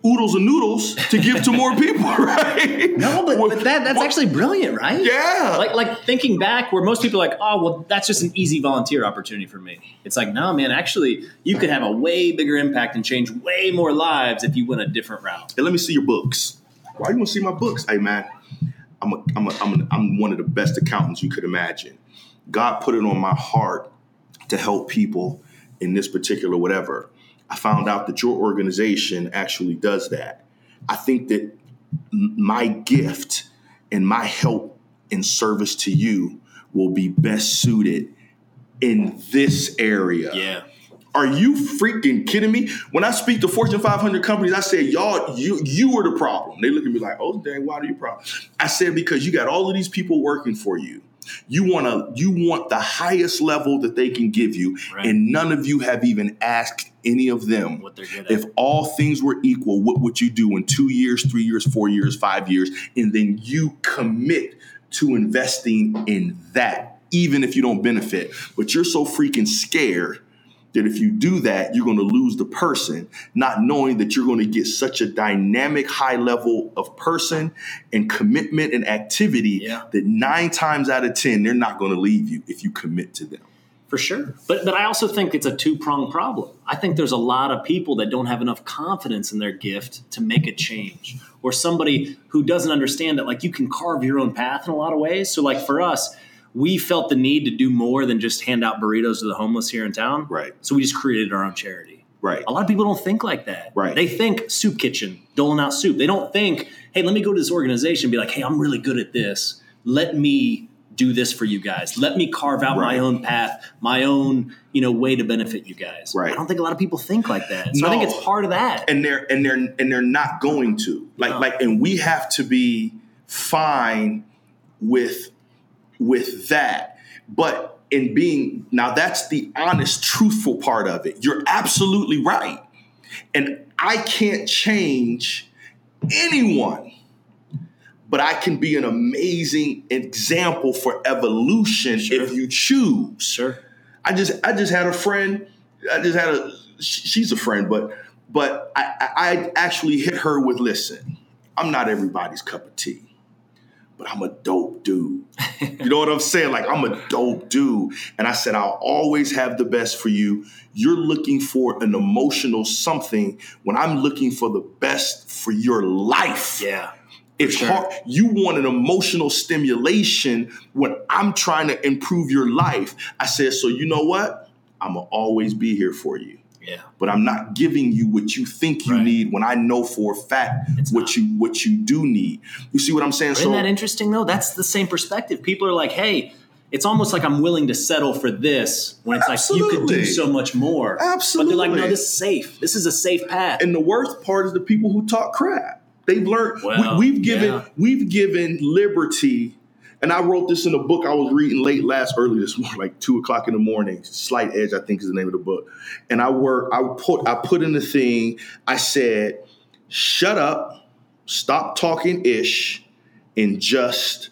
oodles and noodles to give to more people right No, but, but that that's actually brilliant, right? yeah Like like thinking back, where most people are like, oh well, that's just an easy volunteer opportunity for me. It's like, no, man, actually, you could have a way bigger impact and change way more lives if you went a different route. hey let me see your books why you want to see my books hey man I'm a, I'm a, I'm, a, I'm one of the best accountants you could imagine God put it on my heart to help people in this particular whatever. I found out that your organization actually does that. I think that my gift and my help in service to you will be best suited in this area. Yeah. Are you freaking kidding me? When I speak to Fortune 500 companies, I say, y'all, you you are the problem. They look at me like, oh, dang, why are you problem? I said, because you got all of these people working for you. You want to you want the highest level that they can give you, Right. and none of you have even asked any of them What they're good at. if all things were equal, what would you do in two years, three years, four years, five years, and then you commit to investing in that, even if you don't benefit. But you're so freaking scared that if you do that, you're going to lose the person, not knowing that you're going to get such a dynamic high level of person and commitment and activity Yeah. that nine times out of 10, they're not going to leave you if you commit to them. For sure. But but I also think it's a two pronged problem. I think there's a lot of people that don't have enough confidence in their gift to make a change. Or somebody who doesn't understand that like you can carve your own path in a lot of ways. So like for us, we felt the need to do more than just hand out burritos to the homeless here in town. Right. So we just created our own charity. Right. A lot of people don't think like that. Right. They think soup kitchen, doling out soup. They don't think, hey, let me go to this organization and be like, hey, I'm really good at this. Let me do this for you guys. Let me carve out my own path, my own, you know, way to benefit you guys. Right. I don't think a lot of people think like that. So I think it's part of that. and they're and they're and they're not going to like No. like and we have to be fine with with that but in being now that's the honest truthful part of it you're absolutely right and i can't change anyone but i can be an amazing example for evolution Sure. if you choose sure. I just I just had a friend. I just had a she's a friend, but but I, I I actually hit her with listen. I'm not everybody's cup of tea, but I'm a dope dude. you know what I'm saying? Like I'm a dope dude, and I said I'll always have the best for you. You're looking for an emotional something when I'm looking for the best for your life. Yeah. It's sure. hard. You want an emotional stimulation when I'm trying to improve your life. I said, so you know what? I'm gonna always be here for you. Yeah. But I'm not giving you what you think you Right. need when I know for a fact It's what not. you what you do need. You see what I'm saying? Isn't that interesting though? That's the same perspective. People are like, hey, it's almost like I'm willing to settle for this when it's like you could do so much more. Absolutely. But they're like, no, this is safe. This is a safe path. and the worst part is the people who talk crap. They've learned. Well, we, have given yeah. we've given liberty. And I wrote this in a book I was reading late last early this morning, like two o'clock in the morning. Slight Edge, I think, is the name of the book. And I work. I put I put in the thing. I said, "Shut up, stop talking ish, and just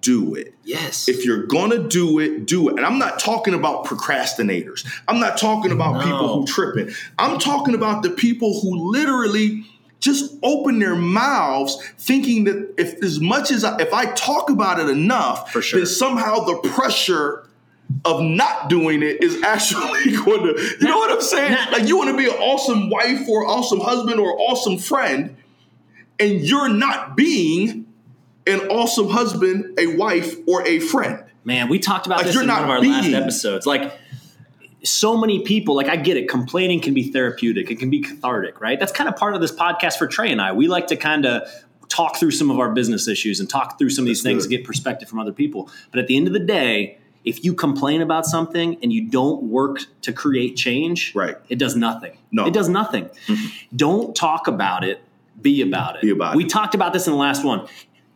do it." yes. If you're gonna do it, do it. And I'm not talking about procrastinators. I'm not talking about No. people who tripping. I'm talking about the people who literally just open their mouths thinking that if as much as I, if I talk about it enough, For sure. then somehow the pressure of not doing it is actually going to, you know what I'm saying? Like you want to be an awesome wife or awesome husband or awesome friend, and you're not being an awesome husband, a wife, or a friend. Man, we talked about Like, this you're in one not of our last episodes. Like, so many people, like, I get it. Complaining can be therapeutic, it can be cathartic, right? That's kind of part of this podcast for Trey and I. We like to kind of talk through some of our business issues and talk through some of these That's things, good. get perspective from other people. But at the end of the day, if you complain about something and you don't work to create change, Right. it does nothing. No. It does nothing. Mm-hmm. Don't talk about it, be about it. Be about we it. talked about this in the last one.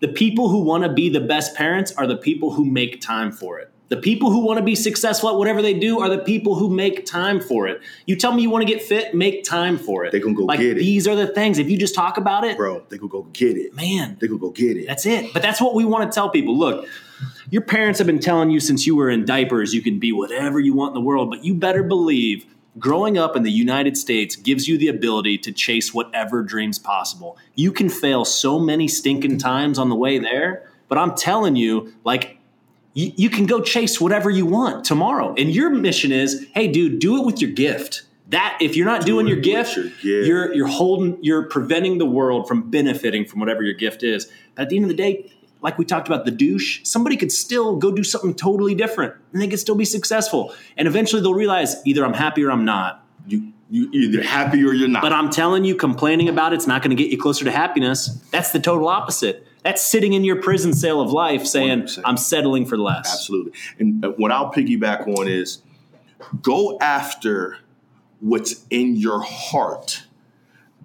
The people who want to be the best parents are the people who make time for it. The people who want to be successful at whatever they do are the people who make time for it. You tell me you want to get fit, make time for it. They gonna go like, get it. These are the things. If you just talk about it, Bro, they could go get it. man, They could go get it. that's it. But that's what we want to tell people. Look, your parents have been telling you since you were in diapers you can be whatever you want in the world, but you better believe growing up in the United States gives you the ability to chase whatever dreams possible. You can fail so many stinking times on the way there, but I'm telling you, like, you, you can go chase whatever you want tomorrow. And your mission is, hey, dude, do it with your gift. That if you're not doing your gift, your gift. you're you're holding you're preventing the world from benefiting from whatever your gift is. But at the end of the day, like we talked about the douche, somebody could still go do something totally different and they could still be successful. And eventually they'll realize either I'm happy or I'm not. You you either happy or you're not. But I'm telling you, complaining about it's not going to get you closer to happiness. That's the total opposite. That's sitting in your prison cell of life saying, 100%. I'm settling for less. Absolutely. And uh, what I'll piggyback on is go after what's in your heart.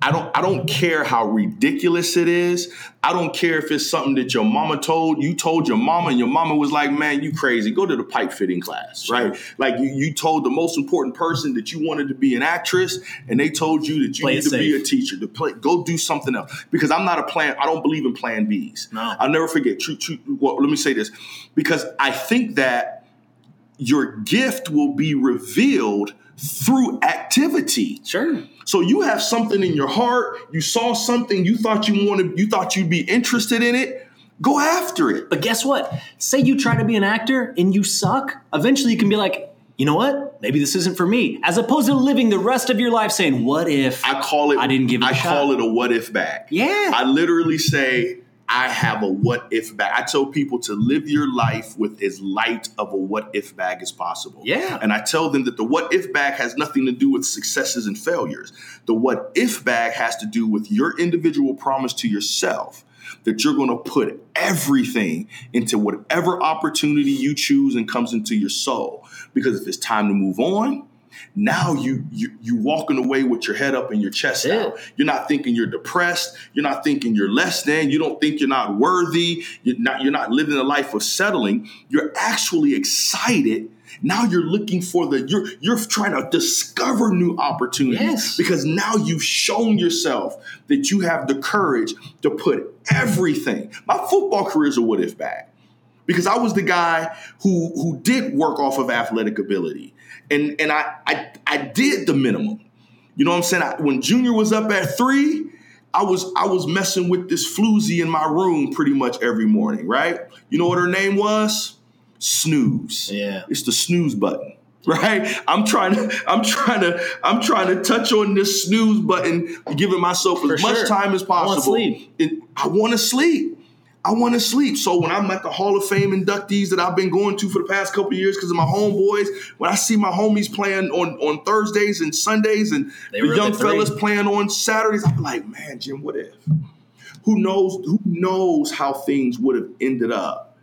I don't I don't care how ridiculous it is. I don't care if it's something that your mama told you told your mama and your mama was like, "Man, you crazy. Go to the pipe fitting class." Right? Like you you told the most important person that you wanted to be an actress and they told you that you Play need to be a teacher. To play go do something else because I'm not a plan I don't believe in plan Bs. No. I'll never forget true, true well, let me say this because I think that your gift will be revealed through activity. Sure. So you have something in your heart, you saw something, you thought you wanted, you thought you'd be interested in it, go after it. But guess what? Say you try to be an actor and you suck. Eventually you can be like, you know what? Maybe this isn't for me. As opposed to living the rest of your life saying, what if I call it I didn't give it a I shot. call it a what if back. Yeah. I literally say I have a what if bag. I tell people to live your life with as light of a what if bag as possible. Yeah. And I tell them that the what if bag has nothing to do with successes and failures. The what if bag has to do with your individual promise to yourself that you're going to put everything into whatever opportunity you choose and comes into your soul. Because if it's time to move on, now you you you walking away with your head up and your chest That's out. You're not thinking you're depressed. You're not thinking you're less than. You don't think you're not worthy. You're not you're not living a life of settling. You're actually excited. Now you're looking for the you're you're trying to discover new opportunities Yes. because now you've shown yourself that you have the courage to put everything. My football career is a what if bag because I was the guy who who did work off of athletic ability, and and I I, I did the minimum. You know what I'm saying? I, when Junior was up at three, I was I was messing with this floozy in my room pretty much every morning. Right? You know what her name was? Snooze. Yeah. It's the snooze button. Right? I'm trying to I'm trying to I'm trying to touch on this snooze button, giving myself as For much sure. time as I wanna possible. sleep. And I want to sleep. I want to sleep. So when I'm at the Hall of Fame inductees that I've been going to for the past couple of years because of my homeboys, when I see my homies playing on, on Thursdays and Sundays and They the young fellas playing on Saturdays, I'm like, man, Jim, what if? Who knows? Who knows how things would have ended up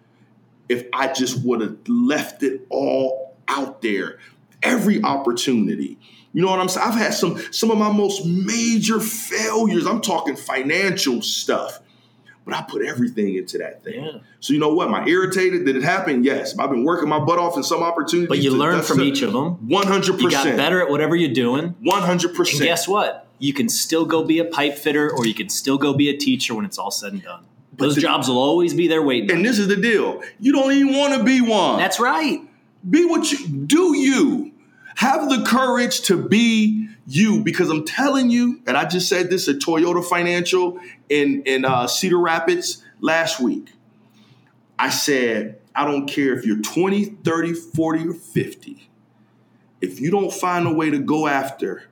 if I just would have left it all out there, every opportunity. You know what I'm saying? I've had some some of my most major failures. I'm talking financial stuff. But I put everything into that thing. Yeah. So you know what? Am I irritated? Did it happen? Yes. I've been working my butt off in some opportunities. But you to- learn from a- each of them. 100%. You got better at whatever you're doing. 100%. And guess what? You can still go be a pipe fitter or you can still go be a teacher when it's all said and done. Those the- jobs will always be there waiting. and this is the deal. You don't even want to be one. That's right. Be what you do you. Have the courage to be you because I'm telling you, and I just said this at Toyota Financial in, in uh, Cedar Rapids last week. I said, I don't care if you're 20, 30, 40, or 50. If you don't find a way to go after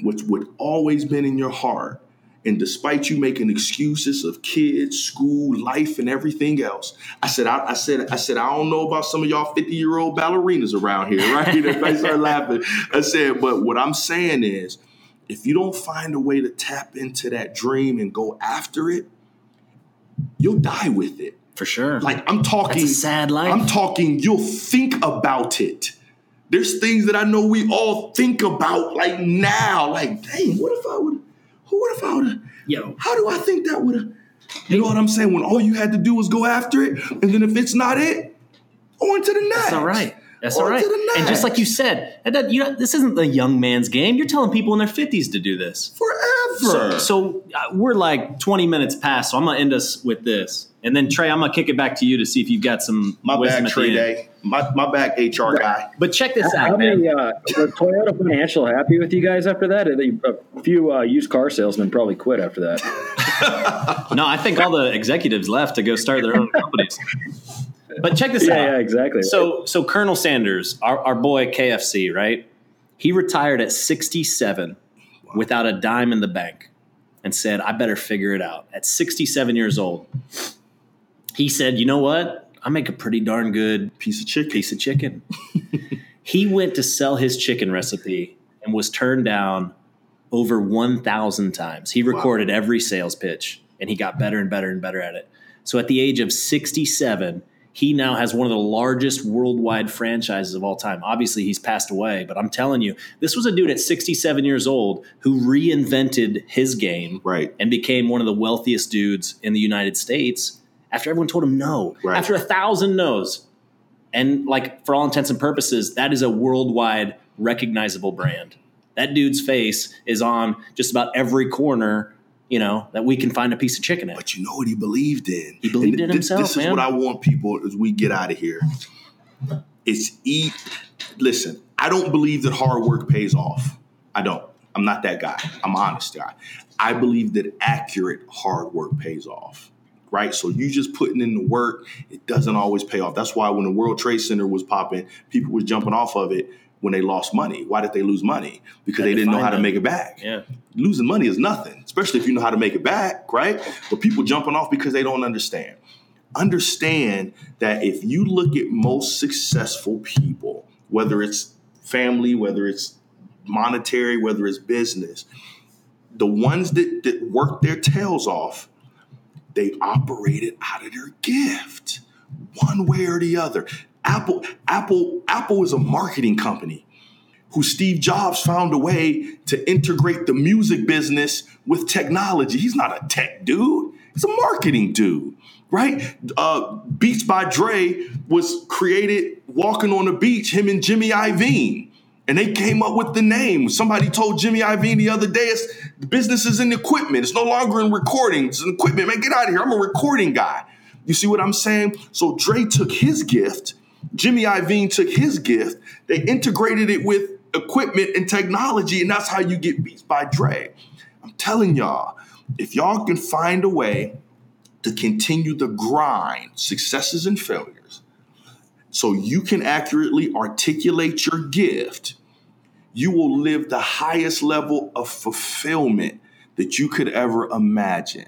what's what always been in your heart, and despite you making excuses of kids, school, life, and everything else, I said, I, I said, I said, I don't know about some of y'all 50 year old ballerinas around here, right? And I started laughing. I said, but what I'm saying is, if you don't find a way to tap into that dream and go after it, you'll die with it. For sure. Like I'm talking sad life. I'm talking you'll think about it. There's things that I know we all think about like now. Like, dang, what if I would what if I would have Yo. how do I think that would have you know what I'm saying? When all you had to do was go after it, and then if it's not it, on to the next. That's all right. That's On all right. And just like you said, that- that- you know, this isn't the young man's game. You're telling people in their 50s to do this. Forever. So, so uh, we're like 20 minutes past, so I'm going to end us with this. And then, Trey, I'm going to kick it back to you to see if you've got some my wisdom bag at the day. My my bag HR guy. But check this How out, man. many uh, Toyota Financial happy with you guys after that? A few uh, used car salesmen probably quit after that. No, I think all the executives left to go start their own companies. But check this yeah, out. yeah, exactly. So, so Colonel Sanders, our, our boy KFC, right? He retired at 67 without a dime in the bank and said, I better figure it out. At 67 years old, he said, You know what? I make a pretty darn good Piece of chicken. piece of chicken. he went to sell his chicken recipe and was turned down over 1,000 times. He recorded every sales pitch and he got better and better and better at it. So at the age of 67, he now has one of the largest worldwide franchises of all time. Obviously, he's passed away, but I'm telling you, this was a dude at 67 years old who reinvented his game Right. and became one of the wealthiest dudes in the United States after everyone told him no. Right. After a thousand no's. And like for all intents and purposes, that is a worldwide recognizable brand. That dude's face is on just about every corner, you know, that we can find a piece of chicken at. But you know what he believed in. He believed And in this, himself, This is man. what I want people as we get out of here. It's eat. Listen, I don't believe that hard work pays off. I don't. I'm not that guy. I'm an honest guy. I believe that accurate hard work pays off. Right? So you just putting in the work, it doesn't always pay off. That's why when the World Trade Center was popping, people was jumping off of it when they lost money. Why did they lose money? Because they didn't know how to make it back. Yeah. Losing money is nothing, especially if you know how to make it back, right? But people jumping off because they don't understand. Understand that if you look at most successful people, whether it's family, whether it's monetary, whether it's business, the ones that, that work their tails off, they operated out of their gift, one way or the other. Apple, Apple, Apple is a marketing company who Steve Jobs found a way to integrate the music business with technology. He's not a tech dude, he's a marketing dude, right? Uh, Beats by Dre was created walking on the beach, him and Jimmy Iovine. And they came up with the name. Somebody told Jimmy Iovine the other day, it's the business is in equipment. It's no longer in recording. It's in equipment. Man, get out of here. I'm a recording guy. You see what I'm saying? So Dre took his gift. Jimmy Iovine took his gift. They integrated it with equipment and technology, and that's how you get Beats by Dre. I'm telling y'all, if y'all can find a way to continue the grind, successes and failures, so you can accurately articulate your gift, you will live the highest level of fulfillment that you could ever imagine.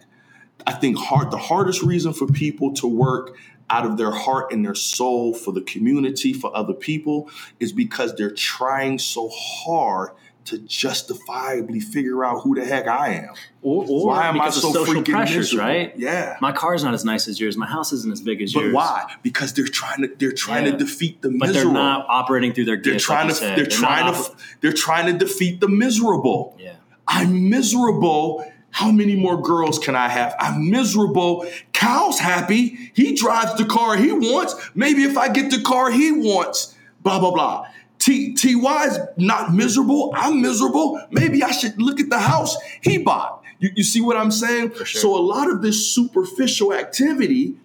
I think hard the hardest reason for people to work out of their heart and their soul for the community, for other people, is because they're trying so hard to justifiably figure out who the heck I am. Or, or Why am I so social freaking pressures, miserable? right? Yeah. My car's not as nice as yours. My house isn't as big as But yours. But why? Because they're trying to they're trying Yeah. to defeat the But miserable. they're not operating through their Gifts, They're trying like to said. they're trying to they're trying to defeat the miserable. Yeah. I'm miserable. How many more girls can I have? I'm miserable. Cal's happy. He drives the car he wants. Maybe if I get the car he wants, blah, blah, blah. T is not miserable. I'm miserable. Maybe I should look at the house he bought. You, you see what I'm saying? sure. So a lot of this superficial activity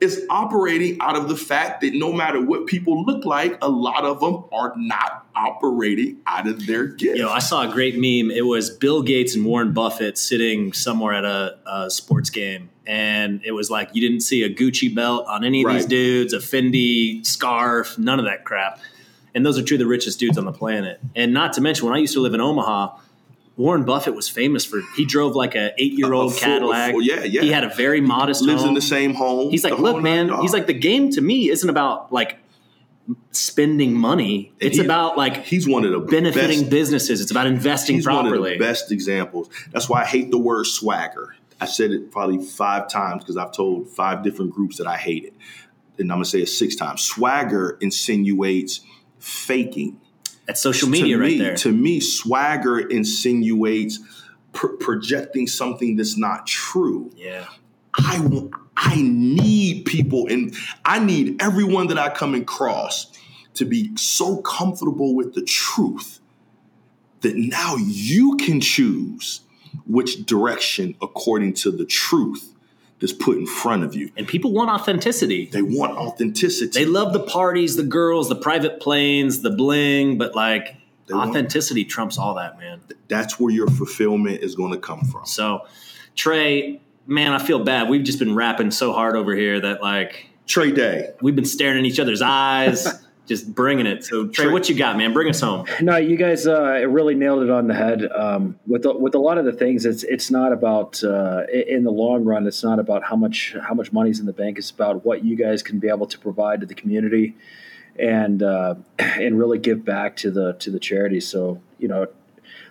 is operating out of the fact that no matter what people look like, a lot of them are not operating out of their gift. Yo, I saw a great meme. It was Bill Gates and Warren Buffett sitting somewhere at a, a sports game, and it was like you didn't see a Gucci belt on any of these dudes, a Fendi scarf, none of that crap. And those are two of the richest dudes on the planet. And not to mention, when I used to live in Omaha, Warren Buffett was famous for he drove like a eight year old Cadillac. full- yeah, yeah. He had a very modest lives home. in the same home. He's like, look, man. He's like, the game to me isn't about like spending money. And It's he- about like he's one of the benefiting best, businesses. It's about investing He's one of properly. the best examples. That's why I hate the word swagger. I said it probably five times because I've told five different groups that I hate it, and I'm gonna say it six times. Swagger insinuates faking. That's social media to right me, there. To me, swagger insinuates pr- projecting something that's not true. yeah. I w- I need people and I need everyone that I come across to be so comfortable with the truth that now you can choose which direction according to the truth that's put in front of you. And people want authenticity. They want authenticity. They love the parties, the girls, the private planes, the bling, but like They want- authenticity trumps all that, man. that's where your fulfillment is going to come from. So, Trey, man, I feel bad. We've just been rapping so hard over here that like Trey Day. we've been staring in each other's eyes, just bringing it. So, Trey, what you got, man? Bring us home. No, you guys uh, really nailed it on the head. Um, with the, with a lot of the things, it's it's not about uh, in the long run. It's not about how much how much money's in the bank. It's about what you guys can be able to provide to the community, and uh, and really give back to the to the charity. So you know.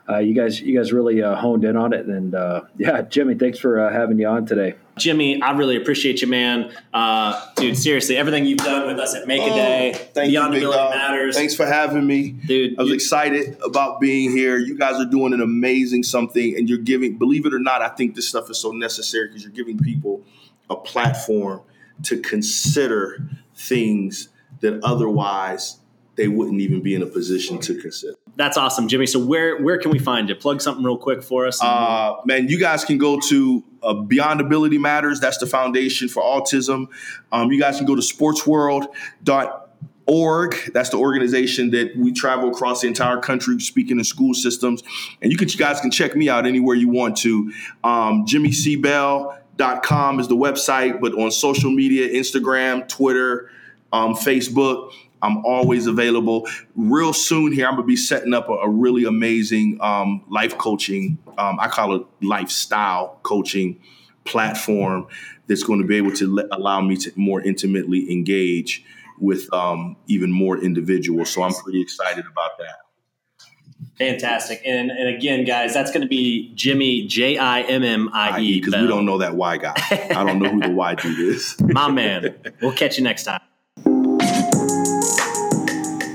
Uh, you guys, you guys really uh, honed in on it, and uh, yeah, Jimmy, thanks for uh, having you on today. Jimmy, I really appreciate you, man. Uh, dude, seriously, everything you've done with us at Make a Day, Oh, Thank Beyond you, Big Ability Dog. Matters. Thanks for having me. Dude, I was you- excited about being here. You guys are doing an amazing something, and you're giving, believe it or not, I think this stuff is so necessary because you're giving people a platform to consider things that otherwise they wouldn't even be in a position to consider. That's awesome, Jimmy. So where where can we find it? Plug something real quick for us. Uh, man, you guys can go to uh, Beyond Ability Matters. That's the foundation for autism. Um, you guys can go to sportsworld.org. That's the organization that we travel across the entire country speaking in school systems. And you can you guys can check me out anywhere you want to. Um, JimmyCBell.com is the website, but on social media, Instagram, Twitter, um, Facebook. I'm always available. Real soon here, I'm gonna be setting up a, a really amazing um, life coaching. Um, I call it lifestyle coaching platform that's going to be able to let, allow me to more intimately engage with um, even more individuals. So I'm pretty excited about that. Fantastic. And, and again, guys, that's going to be Jimmy, J I M M I E. Because we don't know that Y guy. I don't know who the Y dude is. My man. We'll catch you next time.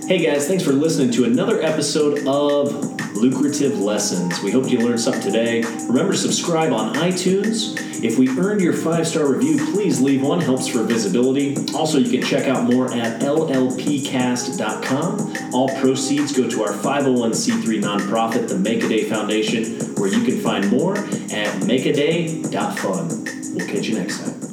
Hey guys, thanks for listening to another episode of Lucrative Lessons. We hope you learned something today. Remember to subscribe on iTunes. If we earned your five star review, please leave one, helps for visibility. Also, you can check out more at llpcast.com. All proceeds go to our 501c3 nonprofit, the Make a Day Foundation, where you can find more at makeaday.fun. We'll catch you next time.